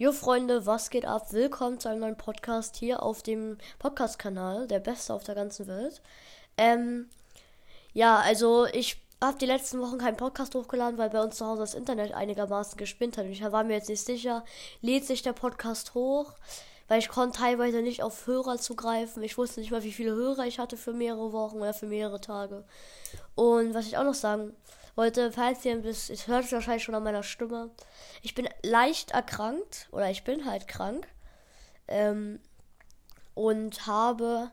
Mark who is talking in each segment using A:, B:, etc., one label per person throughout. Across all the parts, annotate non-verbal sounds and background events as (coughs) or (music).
A: Jo Freunde, was geht ab? Willkommen zu einem neuen Podcast hier auf dem Podcast-Kanal, der beste auf der ganzen Welt. Ähm, ja, also ich habe die letzten Wochen keinen Podcast hochgeladen, weil bei uns zu Hause das Internet einigermaßen gespinnt hat. Ich war mir jetzt nicht sicher, lädt sich der Podcast hoch, weil ich konnte teilweise nicht auf Hörer zugreifen. Ich wusste nicht mal, wie viele Hörer ich hatte für mehrere Wochen oder für mehrere Tage. Und was ich auch noch sagen wollte, falls ihr ein bisschen, es hört es wahrscheinlich schon an meiner Stimme, ich bin leicht erkrankt oder ich bin halt krank ähm, und habe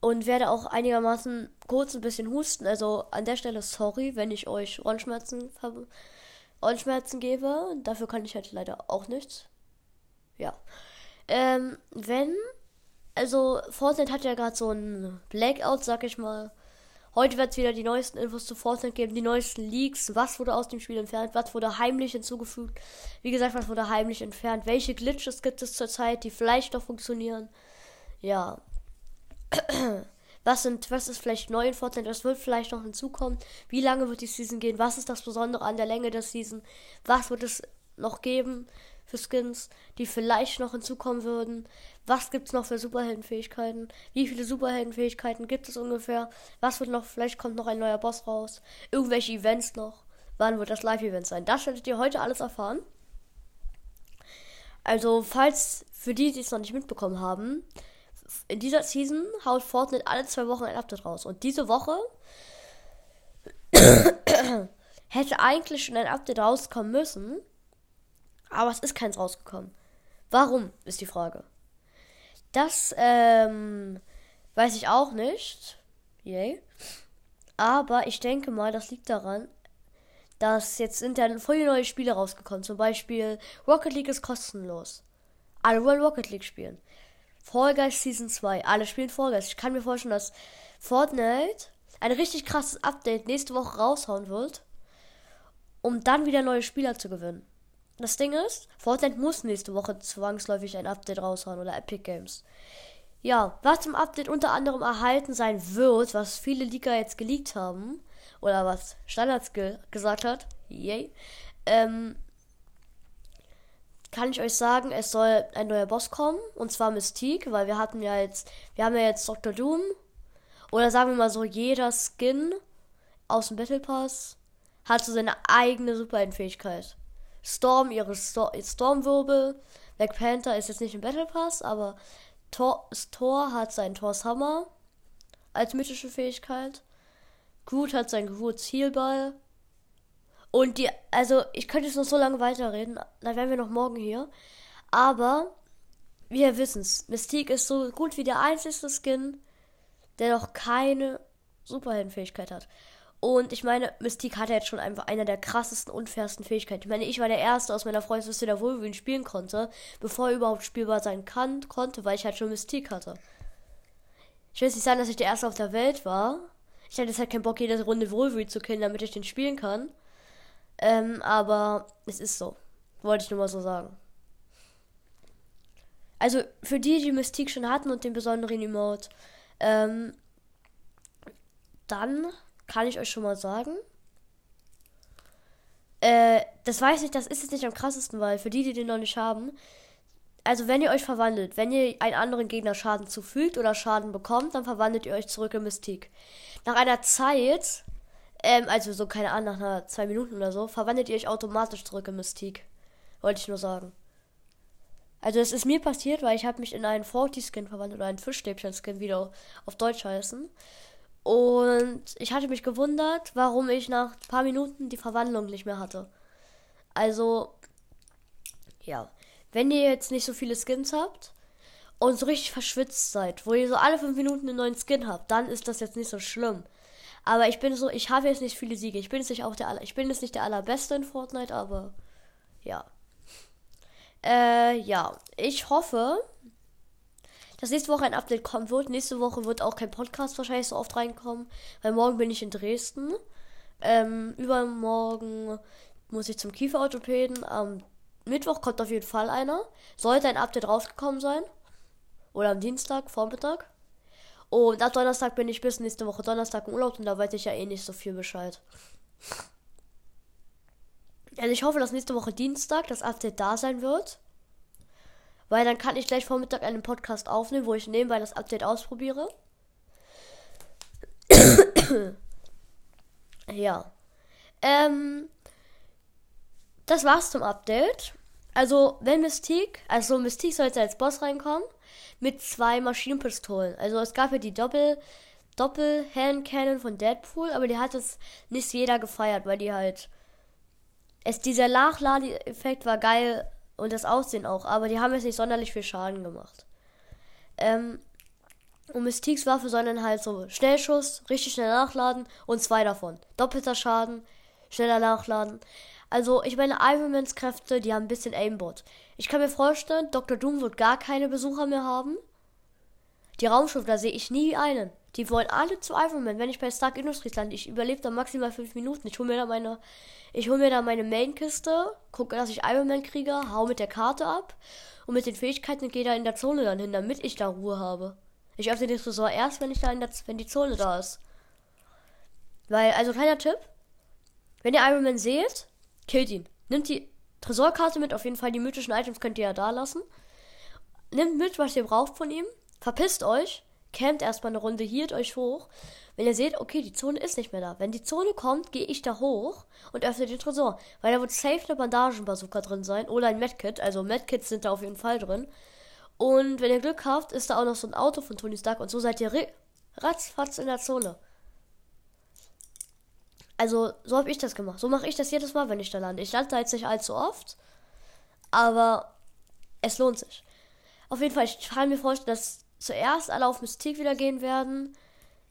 A: und werde auch einigermaßen kurz ein bisschen husten. Also an der Stelle sorry, wenn ich euch Ohrenschmerzen, Ohrenschmerzen gebe. Dafür kann ich halt leider auch nichts. Ja. Ähm, wenn, also Fortnite hat ja gerade so ein Blackout, sag ich mal. Heute wird es wieder die neuesten Infos zu Fortnite geben, die neuesten Leaks, was wurde aus dem Spiel entfernt, was wurde heimlich hinzugefügt. Wie gesagt, was wurde heimlich entfernt, welche Glitches gibt es zurzeit, die vielleicht noch funktionieren. Ja. Was sind, was ist vielleicht neu in Fortnite, was wird vielleicht noch hinzukommen? Wie lange wird die Season gehen? Was ist das Besondere an der Länge der Season? Was wird es noch geben für Skins, die vielleicht noch hinzukommen würden? Was gibt es noch für Superheldenfähigkeiten? Wie viele Superheldenfähigkeiten gibt es ungefähr? Was wird noch, vielleicht kommt noch ein neuer Boss raus? Irgendwelche Events noch? Wann wird das Live-Event sein? Das werdet ihr heute alles erfahren. Also, falls für die, die es noch nicht mitbekommen haben, in dieser Season haut Fortnite alle zwei Wochen ein Update raus. Und diese Woche (coughs) hätte eigentlich schon ein Update rauskommen müssen. Aber es ist keins rausgekommen. Warum, ist die Frage. Das ähm, weiß ich auch nicht. Yay. Aber ich denke mal, das liegt daran, dass jetzt sind ja voll neue Spiele rausgekommen. Zum Beispiel Rocket League ist kostenlos. Alle wollen Rocket League spielen. Fall Guys Season 2. Alle spielen Fall Guys. Ich kann mir vorstellen, dass Fortnite ein richtig krasses Update nächste Woche raushauen wird, um dann wieder neue Spieler zu gewinnen. Das Ding ist, Fortnite muss nächste Woche zwangsläufig ein Update raushauen oder Epic Games. Ja, was im Update unter anderem erhalten sein wird, was viele Leaker jetzt geleakt haben, oder was Standards ge gesagt hat, yay, ähm, kann ich euch sagen, es soll ein neuer Boss kommen, und zwar Mystique, weil wir hatten ja jetzt, wir haben ja jetzt Dr. Doom, oder sagen wir mal so, jeder Skin aus dem Battle Pass hat so seine eigene Superheldenfähigkeit. Storm ihre Sto Stormwirbel. Black Panther ist jetzt nicht im Battle Pass, aber Thor, Thor hat seinen Thor's Hammer als mythische Fähigkeit. Groot hat seinen Groot's Healball. Und die, also ich könnte jetzt noch so lange weiterreden, dann wären wir noch morgen hier. Aber wir wissen es, Mystique ist so gut wie der einzige Skin, der noch keine Superheldenfähigkeit hat. Und ich meine, Mystique hatte jetzt schon einfach einer der krassesten, unfairsten Fähigkeiten. Ich meine, ich war der Erste aus meiner Freundesliste, der Wolverine spielen konnte, bevor er überhaupt spielbar sein kann, konnte, weil ich halt schon Mystique hatte. Ich will nicht sagen, dass ich der Erste auf der Welt war. Ich hatte jetzt halt keinen Bock, jede Runde Wolverine zu killen, damit ich den spielen kann. Ähm, aber es ist so. Wollte ich nur mal so sagen. Also, für die, die Mystique schon hatten und den besonderen Emote, ähm, dann kann ich euch schon mal sagen. Äh, das weiß ich, das ist jetzt nicht am krassesten, weil für die, die den noch nicht haben, also wenn ihr euch verwandelt, wenn ihr einen anderen Gegner Schaden zufügt oder Schaden bekommt, dann verwandelt ihr euch zurück in Mystik. Nach einer Zeit, ähm, also so keine Ahnung, nach einer zwei Minuten oder so, verwandelt ihr euch automatisch zurück in Mystik. Wollte ich nur sagen. Also es ist mir passiert, weil ich habe mich in einen Forty-Skin verwandelt oder einen Fischstäbchen-Skin wieder auf Deutsch heißen. Und ich hatte mich gewundert, warum ich nach ein paar Minuten die Verwandlung nicht mehr hatte. Also, ja. Wenn ihr jetzt nicht so viele Skins habt und so richtig verschwitzt seid, wo ihr so alle fünf Minuten einen neuen Skin habt, dann ist das jetzt nicht so schlimm. Aber ich bin so, ich habe jetzt nicht viele Siege. Ich bin jetzt nicht auch der aller, ich bin jetzt nicht der allerbeste in Fortnite, aber ja. Äh, ja. Ich hoffe, dass nächste Woche ein Update kommen wird. Nächste Woche wird auch kein Podcast wahrscheinlich so oft reinkommen, weil morgen bin ich in Dresden. Ähm, übermorgen muss ich zum Kieferorthopäden. Am Mittwoch kommt auf jeden Fall einer. Sollte ein Update rausgekommen sein. Oder am Dienstag, Vormittag. Und ab Donnerstag bin ich bis nächste Woche Donnerstag im Urlaub und da weiß ich ja eh nicht so viel Bescheid. Also ich hoffe, dass nächste Woche Dienstag das Update da sein wird. Weil dann kann ich gleich Vormittag einen Podcast aufnehmen, wo ich nebenbei das Update ausprobiere. (coughs) ja. Ähm, das war's zum Update. Also, wenn Mystique, also Mystique sollte als Boss reinkommen, mit zwei Maschinenpistolen. Also, es gab ja die Doppel, Doppel-Hand Cannon von Deadpool, aber die hat es nicht jeder gefeiert, weil die halt, es, dieser Nachladeeffekt war geil und das Aussehen auch, aber die haben jetzt nicht sonderlich viel Schaden gemacht. Ähm, und Mystiques Waffe sollen halt so Schnellschuss, richtig schnell nachladen und zwei davon. Doppelter Schaden, schneller nachladen. Also, ich meine, Ironmans Kräfte, die haben ein bisschen Aimbot. Ich kann mir vorstellen, Dr. Doom wird gar keine Besucher mehr haben. Die Raumschiffe, da sehe ich nie einen. Die wollen alle zu Ironman. Wenn ich bei Stark Industries lande, ich überlebe da maximal fünf Minuten. Ich hole mir da meine, ich hole mir da meine Main-Kiste, gucke, dass ich Ironman kriege, hau mit der Karte ab und mit den Fähigkeiten gehe da in der Zone dann hin, damit ich da Ruhe habe. Ich öffne den Tresor erst, wenn ich da in der, wenn die Zone da ist. Weil, also kleiner Tipp, wenn ihr Iron Man seht, killt ihn. Nimmt die Tresorkarte mit, auf jeden Fall die mythischen Items könnt ihr ja da lassen. Nimmt mit, was ihr braucht von ihm. Verpisst euch. Campt erstmal eine Runde, hielt euch hoch. Wenn ihr seht, okay, die Zone ist nicht mehr da. Wenn die Zone kommt, gehe ich da hoch und öffne den Tresor. Weil da wird safe eine Bandagenbazooka drin sein. Oder ein Medkit. Also Medkits sind da auf jeden Fall drin. Und wenn ihr Glück habt, ist da auch noch so ein Auto von Tony Stark. Und so seid ihr ratzfatz in der Zone. Also, so habe ich das gemacht. So mache ich das jedes Mal, wenn ich da lande. Ich lande da jetzt nicht allzu oft, aber es lohnt sich. Auf jeden Fall, ich kann mir vorstellen, dass zuerst alle auf Mystique wieder gehen werden.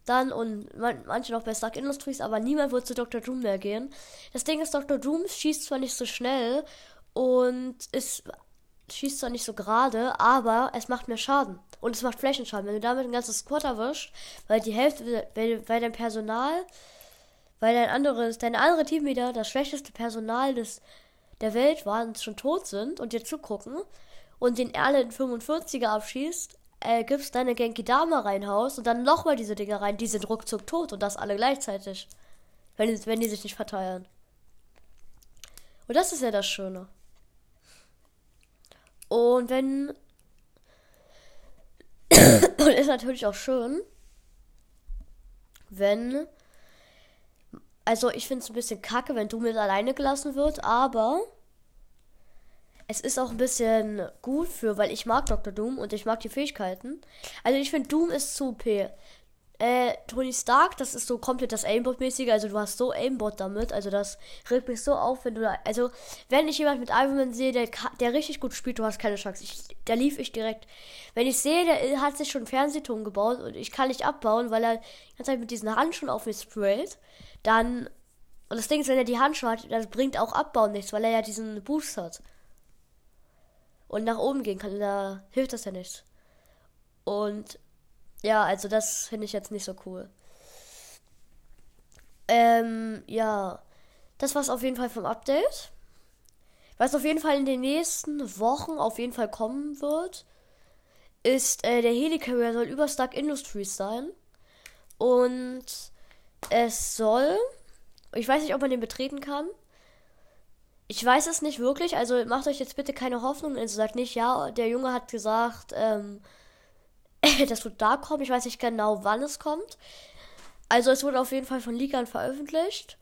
A: Dann und man, manche noch bei Stark Industries, aber niemand wird zu Dr. Doom mehr gehen. Das Ding ist, Dr. Doom schießt zwar nicht so schnell und ist, schießt zwar nicht so gerade, aber es macht mehr Schaden. Und es macht Flächenschaden. Wenn du damit ein ganzes Squad erwischt, weil die Hälfte, weil, weil dein Personal weil dein anderes, deine andere Teammitglieder das schlechteste Personal des, der Welt waren schon tot sind und dir zugucken und den Erlen 45er abschießt, äh, gibst deine Genki Dama reinhaust und dann nochmal diese Dinger rein, die sind ruckzuck tot und das alle gleichzeitig. Wenn, wenn die sich nicht verteilen. Und das ist ja das Schöne. Und wenn. (coughs) und ist natürlich auch schön, wenn also ich finde es ein bisschen kacke, wenn Doom jetzt alleine gelassen wird, aber es ist auch ein bisschen gut für, weil ich mag Dr. Doom und ich mag die Fähigkeiten. Also ich finde Doom ist zu OP. Äh, Tony Stark, das ist so komplett das Aimbot-mäßige, also du hast so Aimbot damit, also das regt mich so auf, wenn du da, also wenn ich jemand mit Iron Man sehe, der, der richtig gut spielt, du hast keine Chance, ich, da lief ich direkt. Wenn ich sehe, der hat sich schon Fernsehturm gebaut und ich kann nicht abbauen, weil er die ganze Zeit mit diesen Handschuhen auf mich sprayt, dann. Und das Ding ist, wenn er die Handschuhe hat, das bringt auch Abbauen nichts, weil er ja diesen Boost hat. Und nach oben gehen kann, da hilft das ja nicht. Und ja, also das finde ich jetzt nicht so cool. Ähm, ja. Das war's auf jeden Fall vom Update. Was auf jeden Fall in den nächsten Wochen auf jeden Fall kommen wird, ist, äh, der Helicarrier soll über Stark Industries sein. Und es soll. Ich weiß nicht, ob man den betreten kann. Ich weiß es nicht wirklich. Also macht euch jetzt bitte keine Hoffnung. Also sagt nicht, ja, der Junge hat gesagt, ähm, (laughs) das wird da kommen. Ich weiß nicht genau, wann es kommt. Also es wurde auf jeden Fall von Ligan veröffentlicht.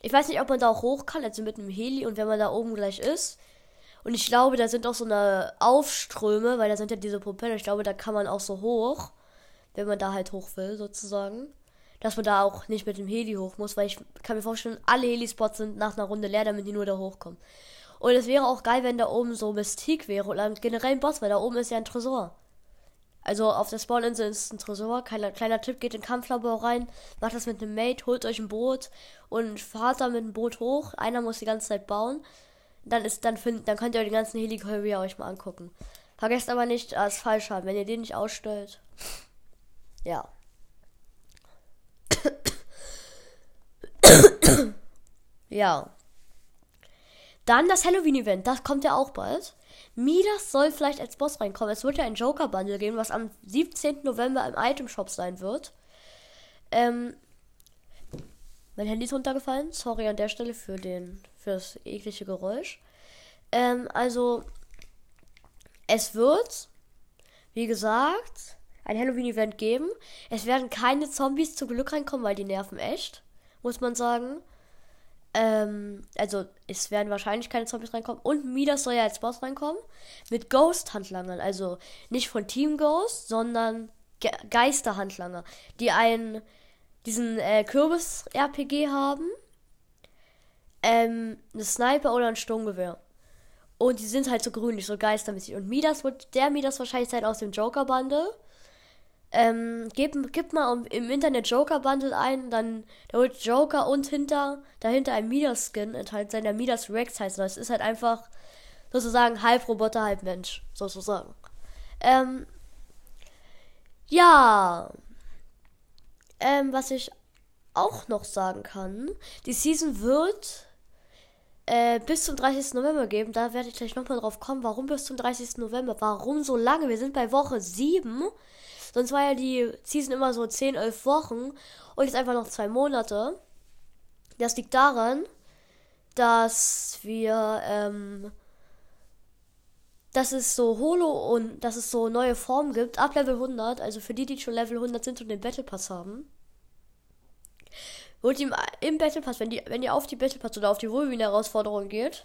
A: Ich weiß nicht, ob man da auch hoch kann, also mit einem Heli und wenn man da oben gleich ist. Und ich glaube, da sind auch so eine Aufströme, weil da sind ja diese Propeller. Ich glaube, da kann man auch so hoch, wenn man da halt hoch will, sozusagen dass man da auch nicht mit dem Heli hoch muss, weil ich kann mir vorstellen, alle Helispots sind nach einer Runde leer, damit die nur da hochkommen. Und es wäre auch geil, wenn da oben so Mystik wäre oder generell ein Boss, weil da oben ist ja ein Tresor. Also auf der Spawninsel ist ein Tresor. Kleiner, kleiner Tipp, geht in Kampflabor rein, macht das mit einem Mate, holt euch ein Boot und fahrt da mit dem Boot hoch. Einer muss die ganze Zeit bauen. Dann ist dann find, dann könnt ihr den ganzen Helicarrier euch mal angucken. Vergesst aber nicht als Fallschaden, wenn ihr den nicht ausstellt. Ja. (coughs) ja. Dann das Halloween-Event, das kommt ja auch bald. Midas soll vielleicht als Boss reinkommen. Es wird ja ein Joker-Bundle geben, was am 17. November im Item-Shop sein wird. Ähm, mein Handy ist runtergefallen. Sorry an der Stelle für den für das eklige Geräusch. Ähm, also es wird, wie gesagt, ein Halloween-Event geben. Es werden keine Zombies zum Glück reinkommen, weil die nerven echt, muss man sagen. Ähm, also es werden wahrscheinlich keine Zombies reinkommen. Und Midas soll ja als Boss reinkommen. Mit Ghost-Handlangern. Also nicht von Team Ghost, sondern Ge Geister-Handlanger. Die einen, diesen äh, Kürbis-RPG haben. Ähm, eine Sniper oder ein Sturmgewehr. Und die sind halt so grünlich, so geistermäßig. Und Midas wird der Midas wahrscheinlich sein aus dem Joker-Bande. Ähm, gib, gib mal im Internet Joker Bundle ein, dann da wird Joker und hinter, dahinter ein Midas Skin enthalten sein, der Midas Rex heißt. Das ist halt einfach sozusagen halb Roboter, halb Mensch, sozusagen. Ähm, ja. Ähm, was ich auch noch sagen kann, die Season wird äh, bis zum 30. November geben. Da werde ich gleich nochmal drauf kommen. Warum bis zum 30. November? Warum so lange? Wir sind bei Woche 7. Sonst war ja die Season immer so 10, 11 Wochen und jetzt einfach noch zwei Monate. Das liegt daran, dass wir, ähm, dass es so Holo und dass es so neue Formen gibt ab Level 100, also für die, die schon Level 100 sind und den Battle Pass haben. Wird ihm im Battle Pass, wenn, die, wenn ihr auf die Battle Pass oder auf die Wolverine-Herausforderung geht,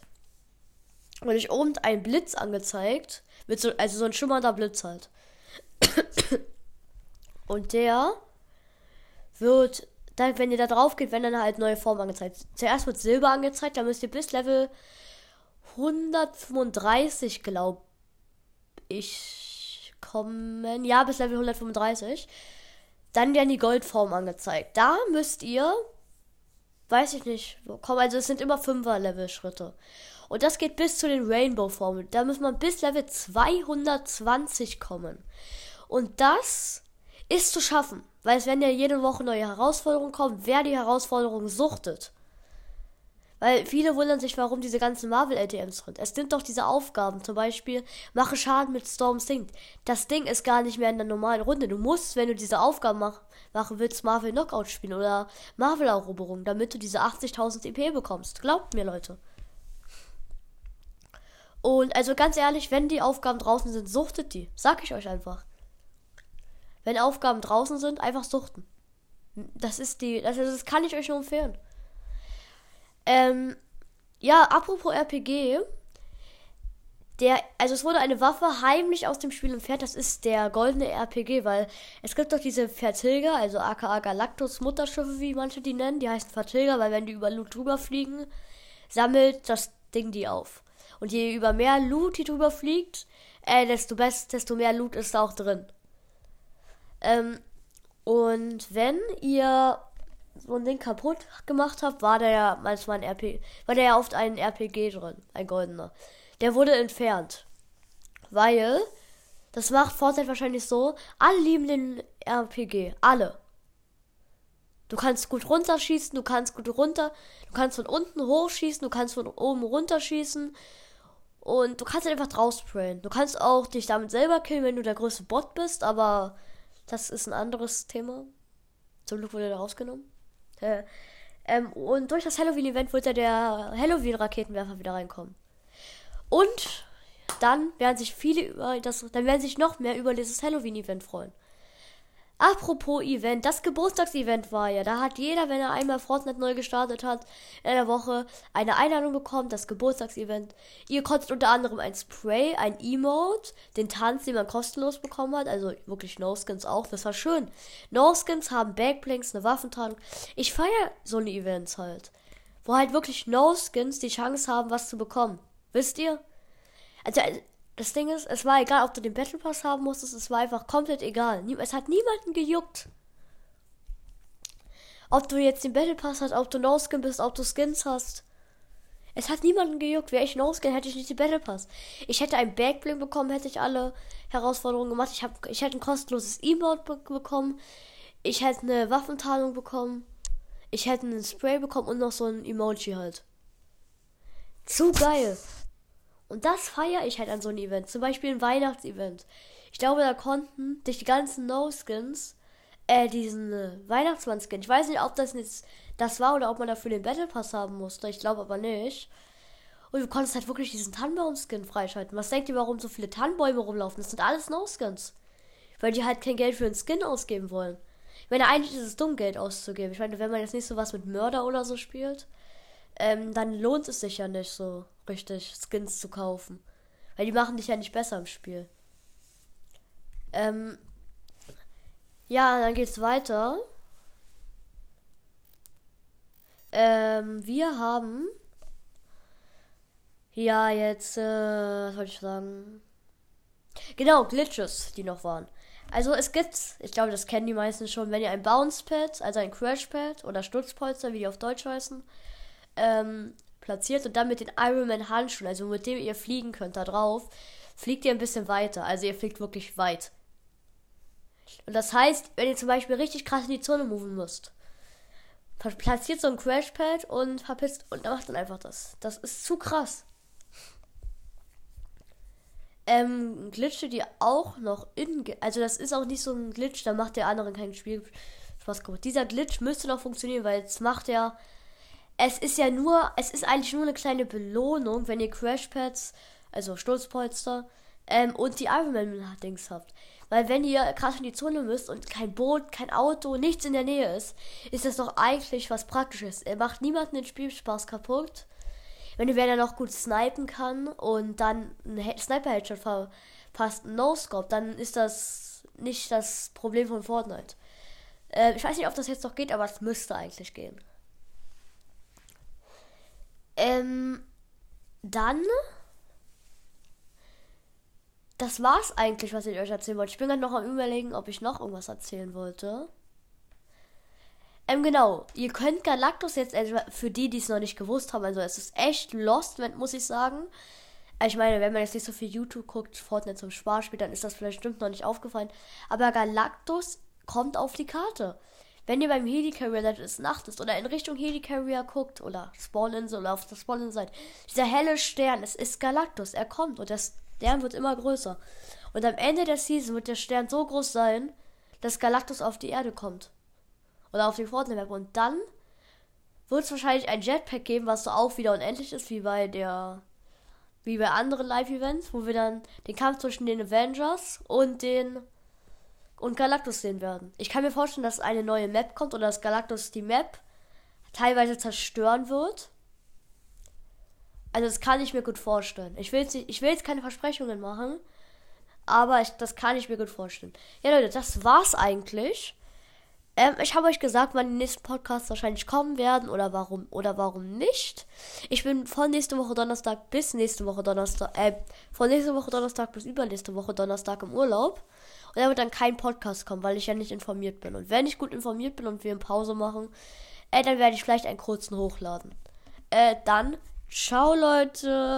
A: wird euch oben ein Blitz angezeigt. Mit so, also so ein schimmernder Blitz halt. Und der wird, dann, wenn ihr da drauf geht, wenn dann halt neue Formen angezeigt. Zuerst wird Silber angezeigt, dann müsst ihr bis Level 135, glaube ich, kommen. Ja, bis Level 135. Dann werden die Goldformen angezeigt. Da müsst ihr, weiß ich nicht, kommen. Also es sind immer 5er Level-Schritte. Und das geht bis zu den Rainbow-Formen. Da muss man bis Level 220 kommen. Und das ist zu schaffen, weil es werden ja jede Woche neue Herausforderungen kommen, wer die Herausforderungen suchtet. Weil viele wundern sich, warum diese ganzen Marvel-LTMs sind. Es sind doch diese Aufgaben, zum Beispiel, mache Schaden mit Storm Sinkt. Das Ding ist gar nicht mehr in der normalen Runde. Du musst, wenn du diese Aufgaben mach, machen willst, Marvel Knockout spielen oder Marvel-Eroberung, damit du diese 80.000 EP bekommst. Glaubt mir, Leute. Und also ganz ehrlich, wenn die Aufgaben draußen sind, suchtet die. Sag ich euch einfach wenn Aufgaben draußen sind, einfach suchten. Das ist die, das, das kann ich euch nur empfehlen. Ähm, ja, apropos RPG. Der, also es wurde eine Waffe heimlich aus dem Spiel entfernt. Das ist der goldene RPG, weil es gibt doch diese Vertilger, also aka Galactus Mutterschiffe, wie manche die nennen. Die heißen Vertilger, weil wenn die über Loot drüber fliegen, sammelt das Ding die auf. Und je über mehr Loot die drüber fliegt, äh, desto, best, desto mehr Loot ist da auch drin. Ähm, und wenn ihr so ein Ding kaputt gemacht habt, war der ja manchmal ein RP, war der ja oft ein RPG drin, ein goldener. Der wurde entfernt. Weil, das macht Fortnite wahrscheinlich so, alle lieben den RPG. Alle. Du kannst gut runterschießen, du kannst gut runter, du kannst von unten hochschießen, du kannst von oben runterschießen und du kannst einfach draus sprayen. Du kannst auch dich damit selber killen, wenn du der größte Bot bist, aber das ist ein anderes Thema. Zum Glück wurde er rausgenommen. Äh, ähm, und durch das Halloween-Event wird ja der Halloween-Raketenwerfer wieder reinkommen. Und dann werden sich viele über das, dann werden sich noch mehr über dieses Halloween-Event freuen. Apropos Event, das Geburtstagsevent war ja. Da hat jeder, wenn er einmal Fortnite neu gestartet hat, in der Woche eine Einladung bekommen, das Geburtstagsevent. Ihr konntet unter anderem ein Spray, ein Emote, den Tanz, den man kostenlos bekommen hat, also wirklich No-Skins auch, das war schön. No-Skins haben Backblinks, eine Waffentarnung. Ich feiere so eine Events halt. Wo halt wirklich No-Skins die Chance haben, was zu bekommen. Wisst ihr? Also, das Ding ist, es war egal, ob du den Battle Pass haben musstest, es war einfach komplett egal. Es hat niemanden gejuckt. Ob du jetzt den Battle Pass hast, ob du No-Skin bist, ob du Skins hast. Es hat niemanden gejuckt. Wäre ich No-Skin, hätte ich nicht den Battle Pass. Ich hätte einen Backbling bekommen, hätte ich alle Herausforderungen gemacht. Ich, hab, ich hätte ein kostenloses Emote be bekommen. Ich hätte eine Waffentarnung bekommen. Ich hätte einen Spray bekommen und noch so ein Emoji halt. Zu geil. Und das feiere ich halt an so einem Event. Zum Beispiel ein Weihnachtsevent. Ich glaube, da konnten sich die ganzen No-Skins, äh, diesen äh, Weihnachtsmann-Skin. Ich weiß nicht, ob das jetzt das war oder ob man dafür den Battle Pass haben musste. Ich glaube aber nicht. Und du konntest halt wirklich diesen Tannenbaum-Skin freischalten. Was denkt ihr, warum so viele Tannenbäume rumlaufen? Das sind alles No-Skins. Weil die halt kein Geld für einen Skin ausgeben wollen. Ich meine, eigentlich ist es dumm, Geld auszugeben. Ich meine, wenn man jetzt nicht so was mit Mörder oder so spielt, ähm, dann lohnt es sich ja nicht so richtig, Skins zu kaufen. Weil die machen dich ja nicht besser im Spiel. Ähm, ja, dann geht's weiter. Ähm, wir haben ja jetzt, äh, was wollte ich sagen? Genau, Glitches, die noch waren. Also es gibt, ich glaube, das kennen die meisten schon, wenn ihr ein Bounce Pad, also ein Crash Pad oder Stutzpolster, wie die auf Deutsch heißen, ähm, platziert und dann mit den Ironman Handschuhen, also mit dem ihr fliegen könnt, da drauf, fliegt ihr ein bisschen weiter. Also ihr fliegt wirklich weit. Und das heißt, wenn ihr zum Beispiel richtig krass in die Zone moven müsst, platziert so ein Crashpad und verpisst und macht dann einfach das. Das ist zu krass. Ähm, Glitche, die auch noch in. Also, das ist auch nicht so ein Glitch, da macht der andere keinen Spiel Spaß. Dieser Glitch müsste noch funktionieren, weil jetzt macht er. Es ist ja nur. Es ist eigentlich nur eine kleine Belohnung, wenn ihr Crashpads, also Sturzpolster, ähm, und die Ironman-Dings habt. Weil wenn ihr krass in die Zone müsst und kein Boot, kein Auto, nichts in der Nähe ist, ist das doch eigentlich was Praktisches. Er macht niemanden den Spielspaß kaputt. Wenn ihr wer noch gut snipen kann und dann einen Sniper-Headshot verpasst, No-Scope, dann ist das nicht das Problem von Fortnite. Äh, ich weiß nicht, ob das jetzt noch geht, aber es müsste eigentlich gehen. Ähm, dann das war's eigentlich, was ich euch erzählen wollte. Ich bin gerade noch am überlegen, ob ich noch irgendwas erzählen wollte. Ähm, genau. Ihr könnt Galactus jetzt, für die, die es noch nicht gewusst haben, also es ist echt lost, muss ich sagen. Ich meine, wenn man jetzt nicht so viel YouTube guckt, Fortnite zum Spaß spielt, dann ist das vielleicht stimmt noch nicht aufgefallen. Aber Galactus kommt auf die Karte. Wenn ihr beim Helicarrier seid, es Nacht ist oder in Richtung Helicarrier guckt oder Spawninsel oder auf der Spawninsel seid, dieser helle Stern, es ist Galactus, er kommt und das Stern wird immer größer. Und am Ende der Season wird der Stern so groß sein, dass Galactus auf die Erde kommt. Oder auf den Fortnite-Map. Und dann wird es wahrscheinlich ein Jetpack geben, was so auch wieder unendlich ist, wie bei der. Wie bei anderen Live-Events, wo wir dann den Kampf zwischen den Avengers und den. Und Galactus sehen werden. Ich kann mir vorstellen, dass eine neue Map kommt oder dass Galactus die Map teilweise zerstören wird. Also das kann ich mir gut vorstellen. Ich will jetzt, ich will jetzt keine Versprechungen machen, aber ich, das kann ich mir gut vorstellen. Ja Leute, das war's eigentlich. Ähm, ich habe euch gesagt, wann die nächsten Podcasts wahrscheinlich kommen werden oder warum oder warum nicht. Ich bin von nächste Woche Donnerstag bis nächste Woche Donnerstag, äh, von nächste Woche Donnerstag bis übernächste Woche Donnerstag im Urlaub. Und da wird dann kein Podcast kommen, weil ich ja nicht informiert bin. Und wenn ich gut informiert bin und wir eine Pause machen, äh, dann werde ich vielleicht einen kurzen hochladen. Äh, dann Ciao Leute.